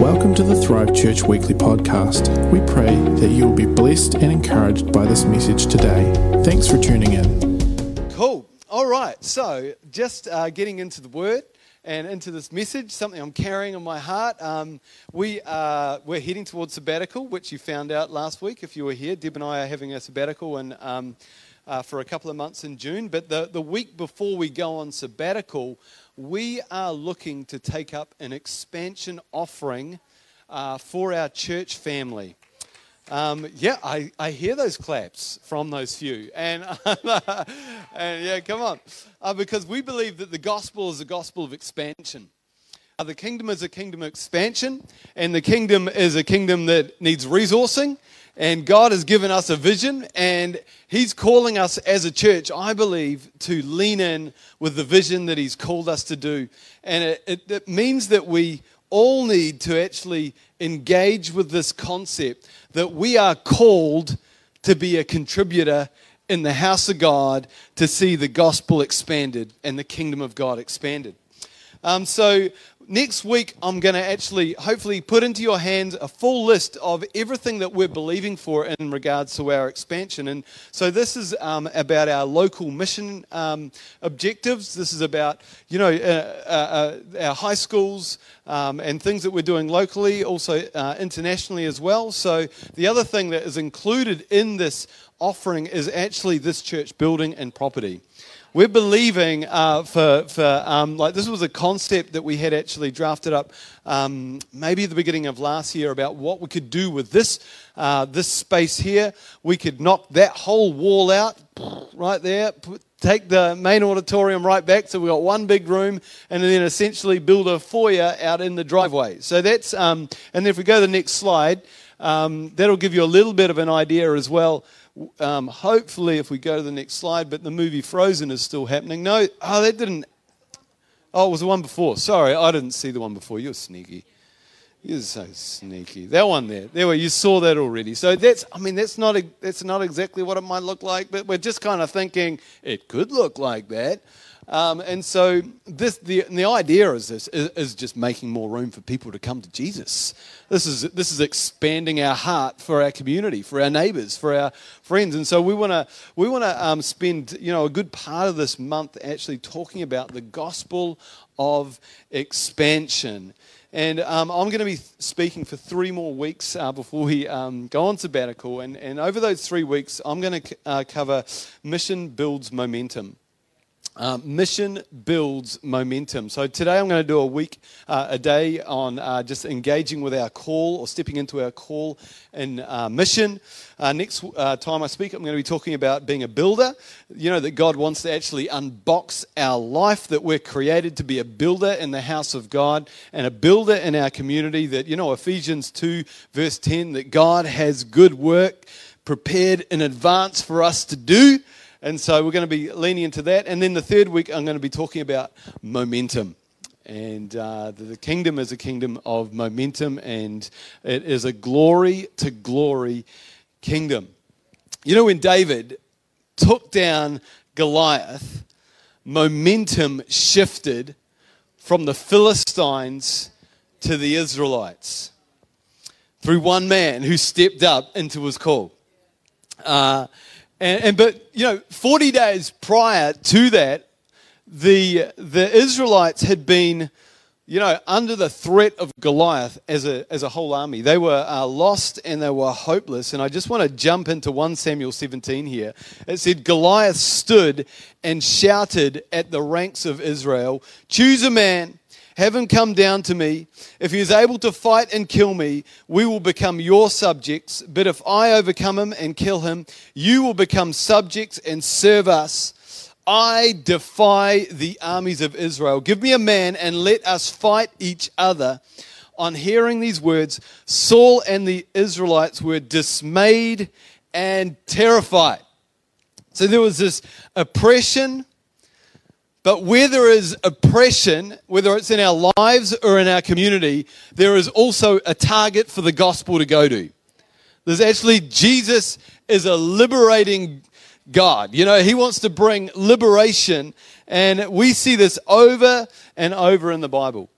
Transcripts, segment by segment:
Welcome to the Thrive Church Weekly Podcast. We pray that you will be blessed and encouraged by this message today. Thanks for tuning in. Cool. All right. So, just uh, getting into the word and into this message, something I'm carrying on my heart. Um, we are, we're heading towards sabbatical, which you found out last week if you were here. Deb and I are having a sabbatical and. Um, uh, for a couple of months in June, but the, the week before we go on sabbatical, we are looking to take up an expansion offering uh, for our church family. Um, yeah, I, I hear those claps from those few. And, and yeah, come on. Uh, because we believe that the gospel is a gospel of expansion. Uh, the kingdom is a kingdom of expansion, and the kingdom is a kingdom that needs resourcing. And God has given us a vision, and He's calling us as a church, I believe, to lean in with the vision that He's called us to do. And it, it, it means that we all need to actually engage with this concept that we are called to be a contributor in the house of God to see the gospel expanded and the kingdom of God expanded. Um, so next week, I'm going to actually hopefully put into your hands a full list of everything that we're believing for in regards to our expansion. And so this is um, about our local mission um, objectives. This is about, you know, uh, uh, uh, our high schools um, and things that we're doing locally, also uh, internationally as well. So the other thing that is included in this offering is actually this church building and property. We're believing uh, for, for um, like, this was a concept that we had actually drafted up um, maybe at the beginning of last year about what we could do with this, uh, this space here. We could knock that whole wall out right there, take the main auditorium right back so we've got one big room and then essentially build a foyer out in the driveway so that's um, and then if we go to the next slide um, that'll give you a little bit of an idea as well um, hopefully, if we go to the next slide, but the movie Frozen is still happening. No, oh, that didn't. Oh, it was the one before. Sorry, I didn't see the one before. You're sneaky. You're so sneaky. That one there. There you saw that already. So that's, I mean, that's not, that's not exactly what it might look like, but we're just kind of thinking it could look like that. Um, and so this, the, the idea is this is, is, just making more room for people to come to Jesus. This is, this is expanding our heart for our community, for our neighbors, for our friends. And so we want to we wanna, um, spend you know, a good part of this month actually talking about the gospel of expansion. And um, I'm going to be speaking for three more weeks uh, before we um, go on sabbatical. And, and over those three weeks, I'm going to uh, cover Mission Builds Momentum. Uh, mission builds momentum. So today I'm going to do a week, uh, a day on uh, just engaging with our call or stepping into our call and uh, mission. Uh, next uh, time I speak, I'm going to be talking about being a builder. You know that God wants to actually unbox our life. That we're created to be a builder in the house of God and a builder in our community. That you know Ephesians two verse ten that God has good work prepared in advance for us to do. And so we're going to be leaning into that. And then the third week, I'm going to be talking about momentum. And uh, the kingdom is a kingdom of momentum, and it is a glory to glory kingdom. You know, when David took down Goliath, momentum shifted from the Philistines to the Israelites through one man who stepped up into his call. Uh, and, and, but you know, 40 days prior to that, the the Israelites had been, you know, under the threat of Goliath as a as a whole army. They were uh, lost and they were hopeless. And I just want to jump into 1 Samuel 17 here. It said Goliath stood and shouted at the ranks of Israel, "Choose a man." Have him come down to me. If he is able to fight and kill me, we will become your subjects. But if I overcome him and kill him, you will become subjects and serve us. I defy the armies of Israel. Give me a man and let us fight each other. On hearing these words, Saul and the Israelites were dismayed and terrified. So there was this oppression but where there is oppression, whether it's in our lives or in our community, there is also a target for the gospel to go to. There's actually, Jesus is a liberating God. You know, He wants to bring liberation, and we see this over and over in the Bible.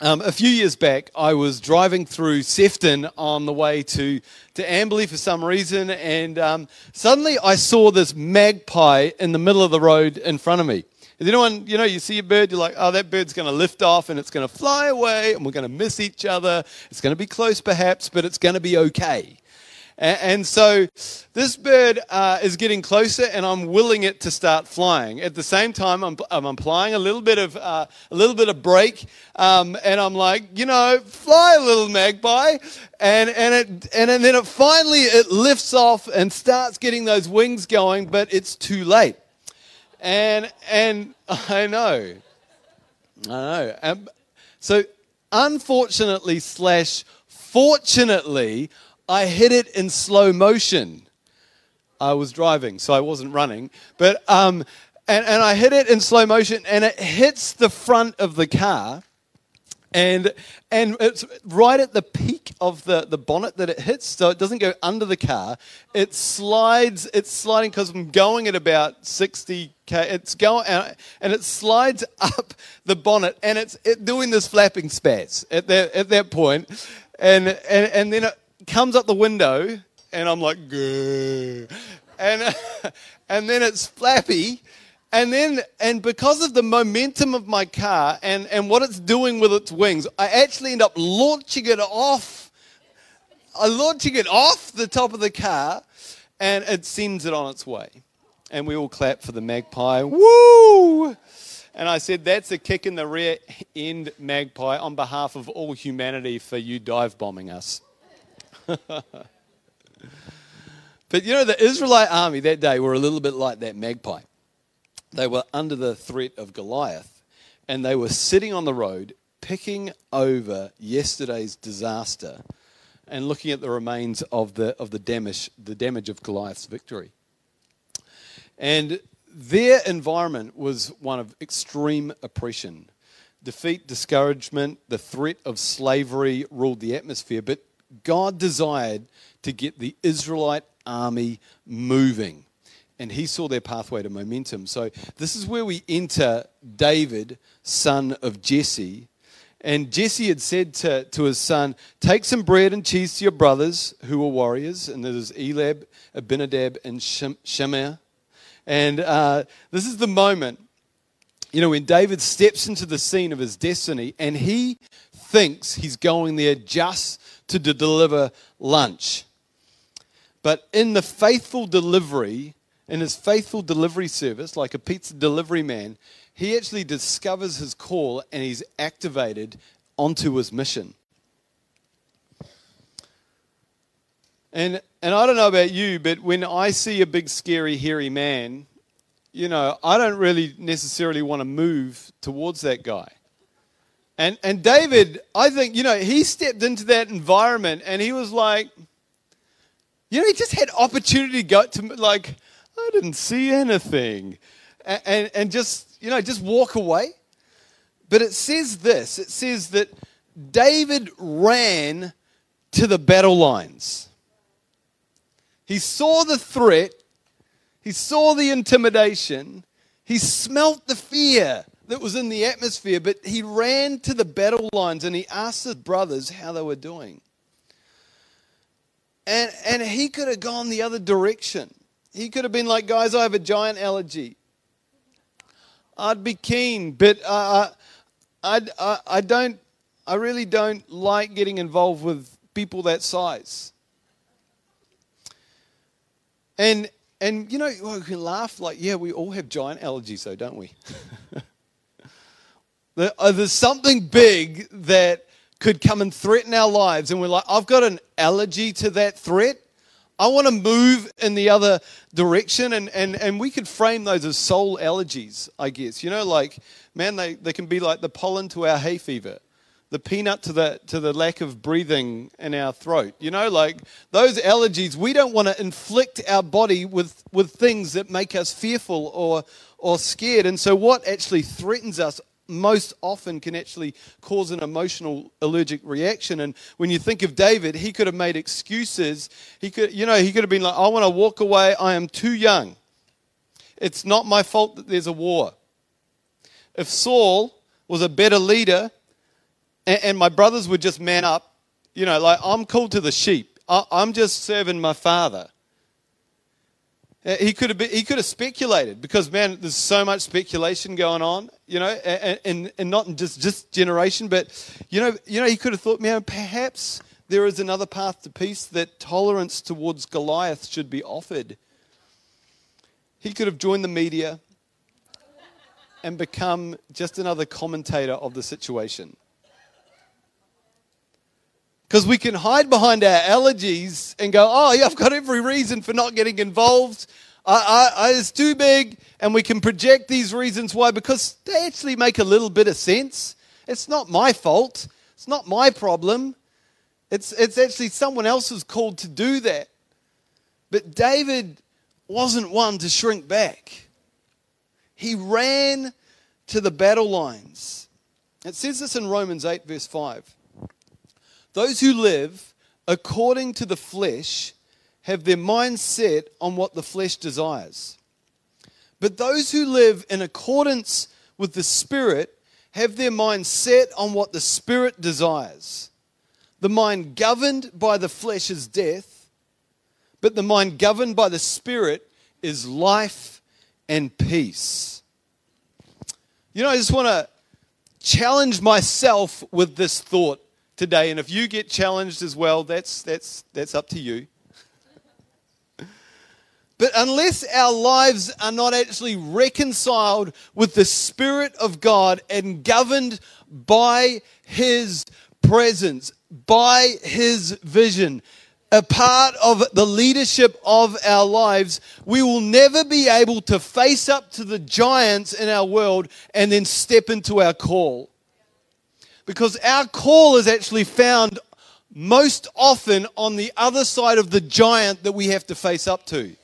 Um, a few years back, I was driving through Sefton on the way to, to Amberley for some reason, and um, suddenly I saw this magpie in the middle of the road in front of me. Is anyone, you know, you see a bird, you're like, oh, that bird's going to lift off and it's going to fly away and we're going to miss each other. It's going to be close perhaps, but it's going to be okay. And, and so this bird uh, is getting closer, and I'm willing it to start flying. At the same time, I'm, I'm applying a little bit of uh, a little bit of brake, um, and I'm like, you know, fly a little magpie, and and it and, and then it finally it lifts off and starts getting those wings going, but it's too late. And and I know, I know. So unfortunately slash fortunately, I hit it in slow motion. I was driving, so I wasn't running, but um, and and I hit it in slow motion, and it hits the front of the car and and it's right at the peak of the, the bonnet that it hits so it doesn't go under the car. It slides it's sliding because i'm going at about 60k it's going and it slides up the bonnet and it's it doing this flapping spats at that at that point. And and, and then it comes up the window and i'm like Gah. and and then it's flappy and then, and because of the momentum of my car and, and what it's doing with its wings, I actually end up launching it off. I launching it off the top of the car, and it sends it on its way. And we all clap for the magpie. Woo! And I said, that's a kick in the rear end, magpie, on behalf of all humanity for you dive bombing us. but you know, the Israelite army that day were a little bit like that magpie they were under the threat of Goliath, and they were sitting on the road picking over yesterday's disaster and looking at the remains of the, of the damage, the damage of Goliath's victory. And their environment was one of extreme oppression. Defeat, discouragement, the threat of slavery ruled the atmosphere, but God desired to get the Israelite army moving and he saw their pathway to momentum. So this is where we enter David, son of Jesse. And Jesse had said to, to his son, Take some bread and cheese to your brothers who were warriors. And there's Eliab, Abinadab, and Shimea. And uh, this is the moment, you know, when David steps into the scene of his destiny and he thinks he's going there just to deliver lunch. But in the faithful delivery, in his faithful delivery service, like a pizza delivery man, he actually discovers his call and he's activated onto his mission. And, and I don't know about you, but when I see a big, scary, hairy man, you know, I don't really necessarily want to move towards that guy. And, and David, I think, you know, he stepped into that environment and he was like, you know, he just had opportunity to go to, like, I didn't see anything. And, and, and just, you know, just walk away. But it says this it says that David ran to the battle lines. He saw the threat, he saw the intimidation, he smelt the fear that was in the atmosphere, but he ran to the battle lines and he asked his brothers how they were doing. And, and he could have gone the other direction. He could have been like, guys, I have a giant allergy. I'd be keen, but uh, I, I, I don't, I really don't like getting involved with people that size. And and you know, we can laugh like, yeah, we all have giant allergies, though, don't we? Uh, there's something big that could come and threaten our lives, and we're like, I've got an allergy to that threat. I want to move in the other direction. And, and, and we could frame those as soul allergies, I guess. You know, like, man, they, they can be like the pollen to our hay fever, the peanut to the, to the lack of breathing in our throat. You know, like those allergies, we don't want to inflict our body with, with things that make us fearful or, or scared. And so, what actually threatens us most often can actually cause an emotional allergic reaction. And when you think of David, he could have made excuses. He could, you know, he could have been like, I want to walk away. I am too young. It's not my fault that there's a war. If Saul was a better leader, and, and my brothers would just man up. You know, like I'm called to the sheep. I, I'm just serving my father. Uh, He could have been, he could have speculated because man, there's so much speculation going on, you know, and, and, not in just just generation, but you know, you know, he could have thought, man, perhaps there is another path to peace that tolerance towards Goliath should be offered. He could have joined the media and become just another commentator of the situation. Because we can hide behind our allergies and go, oh, yeah, I've got every reason for not getting involved. I, I, I, it's too big. And we can project these reasons why because they actually make a little bit of sense. It's not my fault, it's not my problem. It's, it's actually someone else's called to do that. But David wasn't one to shrink back, he ran to the battle lines. It says this in Romans 8, verse 5. Those who live according to the flesh have their mind set on what the flesh desires. But those who live in accordance with the Spirit have their mind set on what the Spirit desires. The mind governed by the flesh is death, but the mind governed by the Spirit is life and peace. You know, I just want to challenge myself with this thought today. And if you get challenged as well, that's, that's, that's up to you. But unless our lives are not actually reconciled with the Spirit of God and governed by His presence, by His vision, a part of the leadership of our lives, we will never be able to face up to the giants in our world and then step into our call. Because our call is actually found most often on the other side of the giant that we have to face up to.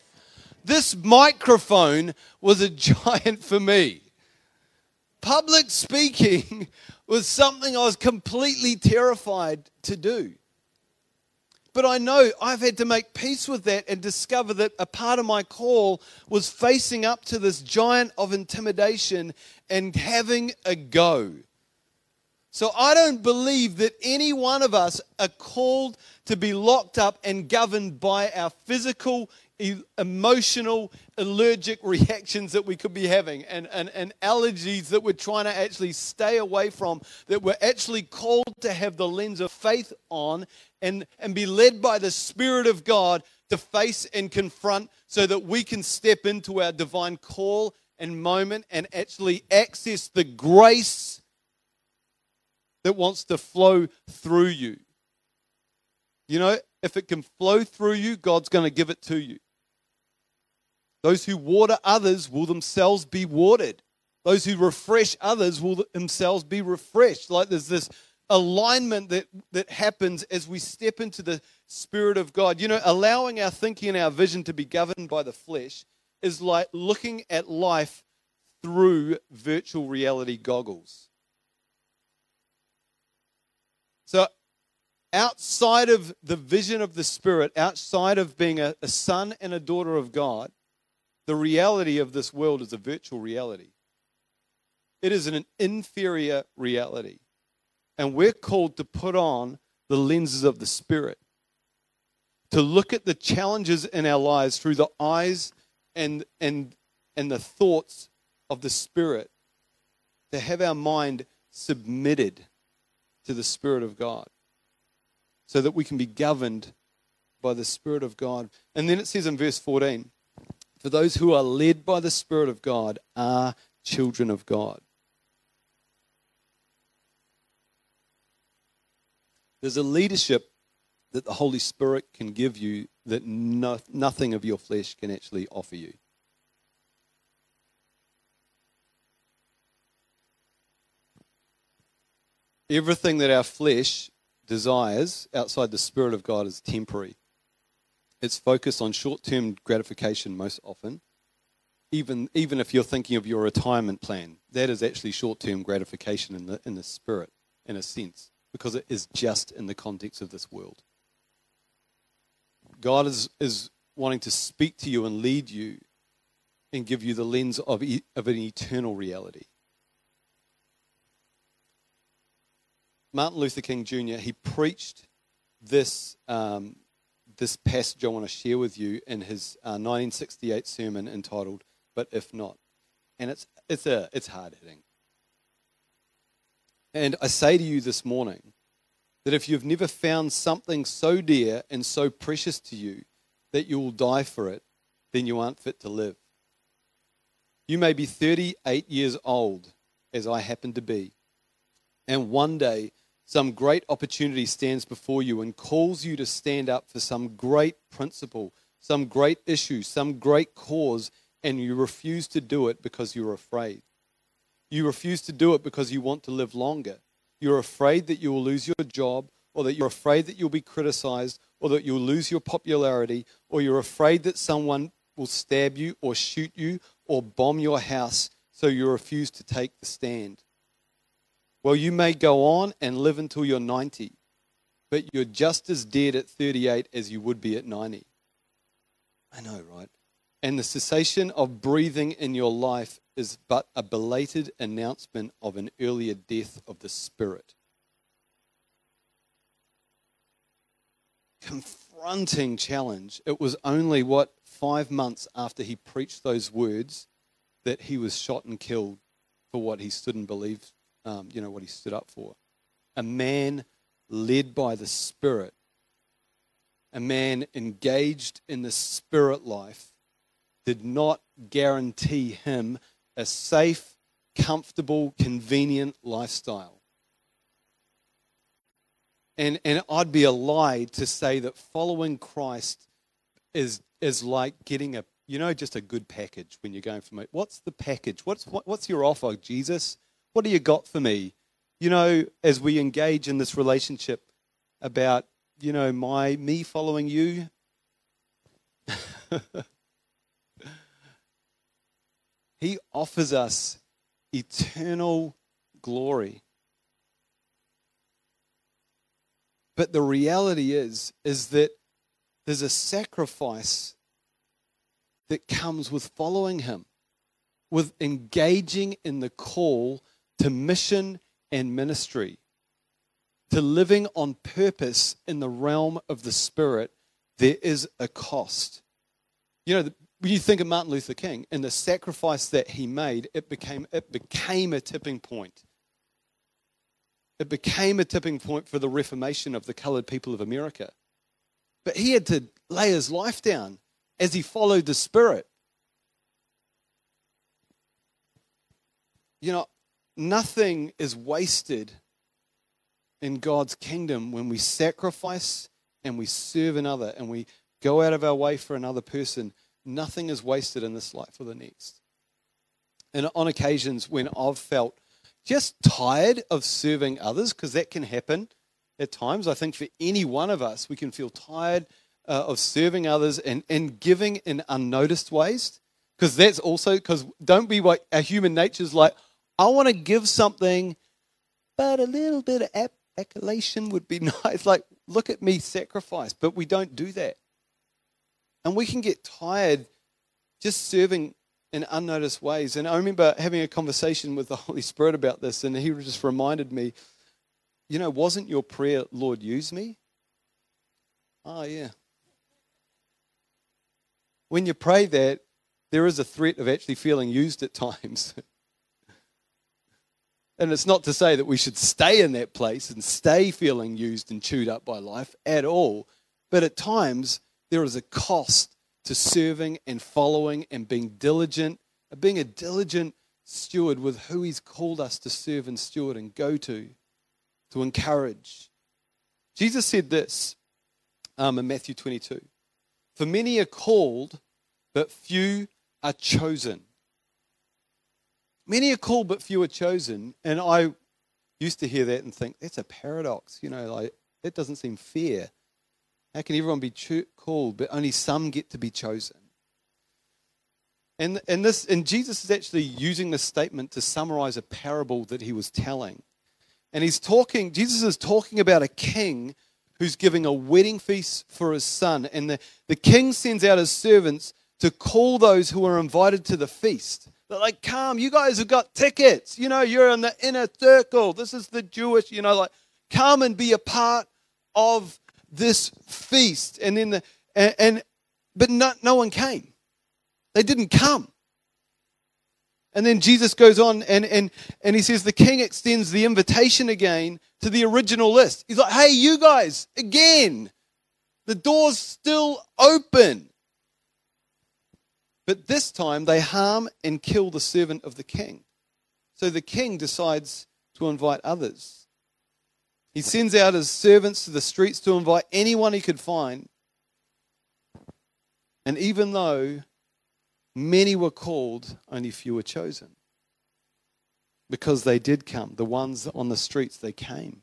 This microphone was a giant for me. Public speaking was something I was completely terrified to do. But I know I've had to make peace with that and discover that a part of my call was facing up to this giant of intimidation and having a go. So I don't believe that any one of us are called to be locked up and governed by our physical, emotional, allergic reactions that we could be having and, and, and allergies that we're trying to actually stay away from, that we're actually called to have the lens of faith on and, and be led by the Spirit of God to face and confront so that we can step into our divine call and moment and actually access the grace that wants to flow through you. You know, if it can flow through you, God's going to give it to you. Those who water others will themselves be watered. Those who refresh others will themselves be refreshed. Like there's this alignment that, that happens as we step into the Spirit of God. You know, allowing our thinking and our vision to be governed by the flesh is like looking at life through virtual reality goggles. So, outside of the vision of the Spirit, outside of being a, a, son and a daughter of God, the reality of this world is a virtual reality. It is an inferior reality. And we're called to put on the lenses of the Spirit, to look at the challenges in our lives through the eyes and, and, and the thoughts of the Spirit, to have our mind submitted to the Spirit of God so that we can be governed by the Spirit of God. And then it says in verse 14, for those who are led by the Spirit of God are children of God. There's a leadership that the Holy Spirit can give you that no, nothing of your flesh can actually offer you. Everything that our flesh desires outside the Spirit of God is temporary. It's focused on short term gratification most often. Even, even if you're thinking of your retirement plan, that is actually short term gratification in the, in the spirit, in a sense, because it is just in the context of this world. God is, is wanting to speak to you and lead you and give you the lens of, e- of an eternal reality. Martin Luther King Jr., he preached this, um, this passage I want to share with you in his uh, 1968 sermon entitled, But If Not. And it's, it's, a, it's hard hitting. And I say to you this morning that if you've never found something so dear and so precious to you that you will die for it, then you aren't fit to live. You may be 38 years old, as I happen to be, and one day some great opportunity stands before you and calls you to stand up for some great principle, some great issue, some great cause, and you refuse to do it because you're afraid. You refuse to do it because you want to live longer. You're afraid that you will lose your job, or that you're afraid that you'll be criticized, or that you'll lose your popularity, or you're afraid that someone will stab you, or shoot you, or bomb your house, so you refuse to take the stand. Well, you may go on and live until you're 90, but you're just as dead at 38 as you would be at 90. I know, right? And the cessation of breathing in your life is but a belated announcement of an earlier death of the spirit. Confronting challenge. It was only what five months after he preached those words that he was shot and killed for what he stood and believed um, you know, what he stood up for. A man led by the Spirit, a man engaged in the spirit life, did not guarantee him a safe, comfortable, convenient lifestyle. And, and I'd be a lie to say that following Christ is, is like getting a, you know, just a good package when you're going from it. What's the package? What's, what, what's your offer, Jesus? What do you got for me? You know, as we engage in this relationship about, you know, my me following you. he offers us eternal glory. But the reality is is that there's a sacrifice that comes with following him, with engaging in the call to mission and ministry, to living on purpose in the realm of the Spirit, there is a cost. You know, when you think of Martin Luther King and the sacrifice that he made, it became, it became a tipping point. It became a tipping point for the reformation of the colored people of America. But he had to lay his life down as he followed the Spirit. You know, nothing is wasted in God's kingdom when we sacrifice and we serve another and we go out of our way for another person. Nothing is wasted in this life or the next. And on occasions when I've felt just tired of serving others, because that can happen at times, I think for any one of us, we can feel tired uh, of serving others and, and giving in unnoticed ways. Because that's also, because don't be like, our human nature is like, I want to give something, but a little bit of accolation would be nice. Like, look at me sacrifice. But we don't do that. And we can get tired just serving in unnoticed ways. And I remember having a conversation with the Holy Spirit about this, and he just reminded me, you know, wasn't your prayer, Lord, use me? Oh, yeah. When you pray that, there is a threat of actually feeling used at times. And it's not to say that we should stay in that place and stay feeling used and chewed up by life at all. But at times, there is a cost to serving and following and being diligent, being a diligent steward with who He's called us to serve and steward and go to, to encourage. Jesus said this um, in Matthew 22 For many are called, but few are chosen. Many are called, but few are chosen. And I used to hear that and think, that's a paradox. You know, like, that doesn't seem fair. How can everyone be cho- called, but only some get to be chosen? And, and, this, and Jesus is actually using this statement to summarize a parable that he was telling. And he's talking, Jesus is talking about a king who's giving a wedding feast for his son. And the, the king sends out his servants to call those who are invited to the feast. Like, come, you guys have got tickets. You know, you're in the inner circle. This is the Jewish, you know, like, come and be a part of this feast. And then the, and, and but no one came. They didn't come. And then Jesus goes on and, and, and he says the king extends the invitation again to the original list. He's like, hey, you guys, again, the door's still open. But this time they harm and kill the servant of the king. So the king decides to invite others. He sends out his servants to the streets to invite anyone he could find. And even though many were called, only few were chosen. Because they did come. The ones on the streets, they came.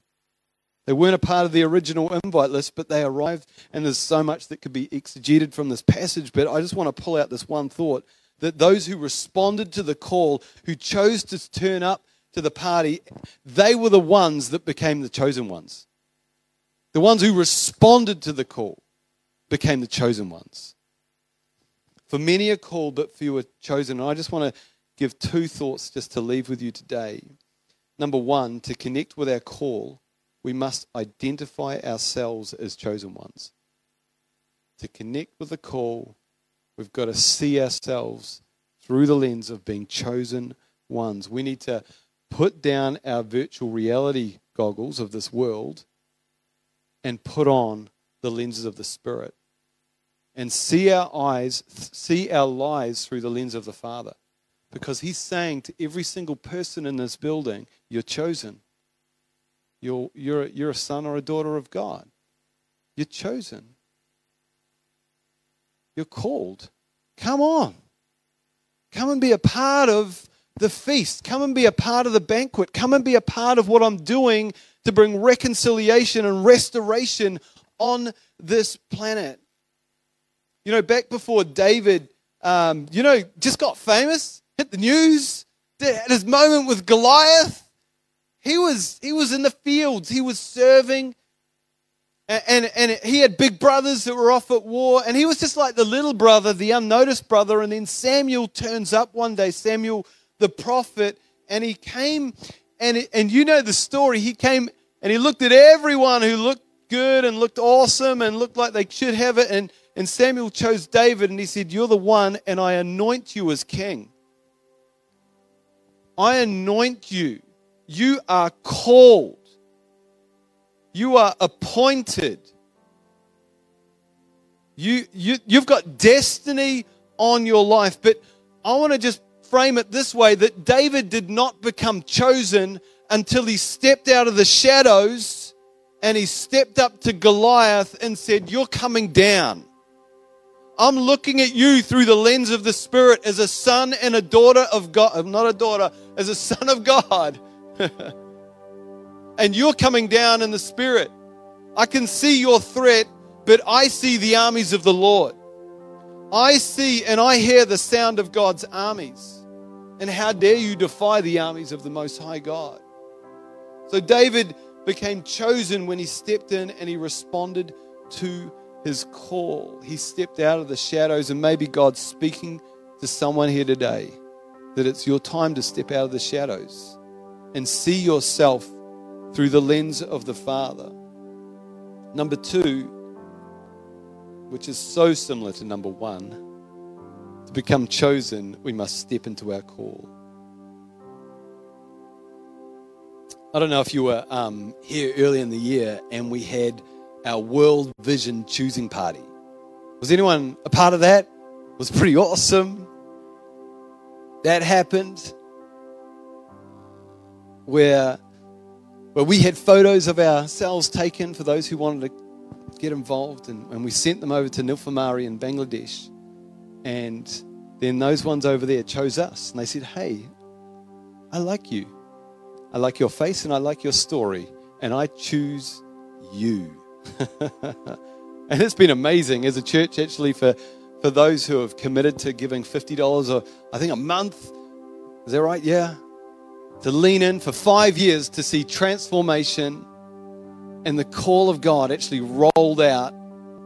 They weren't a part of the original invite list, but they arrived, and there's so much that could be exegeted from this passage. But I just want to pull out this one thought that those who responded to the call, who chose to turn up to the party, they were the ones that became the chosen ones. The ones who responded to the call became the chosen ones. For many are called, but few are chosen. And I just want to give two thoughts just to leave with you today. Number one, to connect with our call, we must identify ourselves as chosen ones. To connect with the call, we've got to see ourselves through the lens of being chosen ones. We need to put down our virtual reality goggles of this world and put on the lenses of the Spirit and see our eyes, see our lives through the lens of the Father. Because He's saying to every single person in this building, You're chosen. You're, you're, you're a son or a daughter of God. You're chosen. You're called. Come on. Come and be a part of the feast. Come and be a part of the banquet. Come and be a part of what I'm doing to bring reconciliation and restoration on this planet. You know, back before David, um, you know, just got famous, hit the news, had his moment with Goliath. He was he was in the fields. He was serving, and, and, and he had big brothers that were off at war, and he was just like the little brother, the unnoticed brother. And then Samuel turns up one day. Samuel, the prophet, and he came, and and you know the story. He came and he looked at everyone who looked good and looked awesome and looked like they should have it, and and Samuel chose David and he said, You're the one, and I anoint you as king. I anoint you. You are called. You are appointed. You, you, you've got destiny on your life. But I want to just frame it this way that David did not become chosen until he stepped out of the shadows and he stepped up to Goliath and said, You're coming down. I'm looking at you through the lens of the Spirit as a son and a daughter of God, not a daughter, as a son of God. and you're coming down in the Spirit. I can see your threat, but I see the armies of the Lord. I see and I hear the sound of God's armies. And how dare you defy the armies of the Most High God? So David became chosen when he stepped in and he responded to his call. He stepped out of the shadows, and maybe God's speaking to someone here today that it's your time to step out of the shadows and see yourself through the lens of the Father. Number two, which is so similar to number one, to become chosen, we must step into our call. I don't know if you were um, here early in the year and we had our World Vision choosing party. Was anyone a part of that? It was pretty awesome. That happened where, where we had photos of ourselves taken for those who wanted to get involved, and, and we sent them over to Nilphamari in Bangladesh. And then those ones over there chose us, and they said, Hey, I like you. I like your face and I like your story, and I choose you. and it's been amazing as a church, actually, for, for those who have committed to giving $50 or I think a month. Is that right? Yeah. To lean in for five years to see transformation and the call of God actually rolled out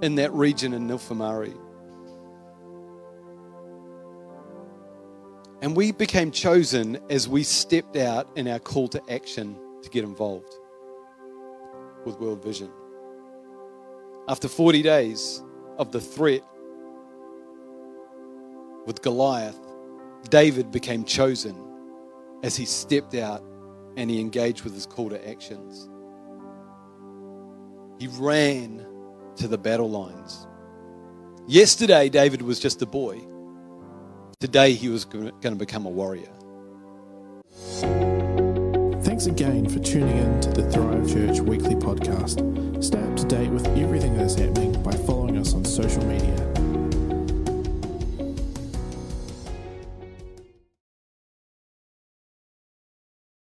in that region in Nilphamari. And we became chosen as we stepped out in our call to action to get involved. with World Vision. After 40 days of the threat with Goliath, David became chosen as he stepped out and he engaged with his call to actions. He ran to the battle lines. Yesterday, David was just a boy. Today, he was going to become a warrior. Thanks again for tuning in to the Thrive Church weekly podcast. Stay up to date with everything that is happening by following us on social media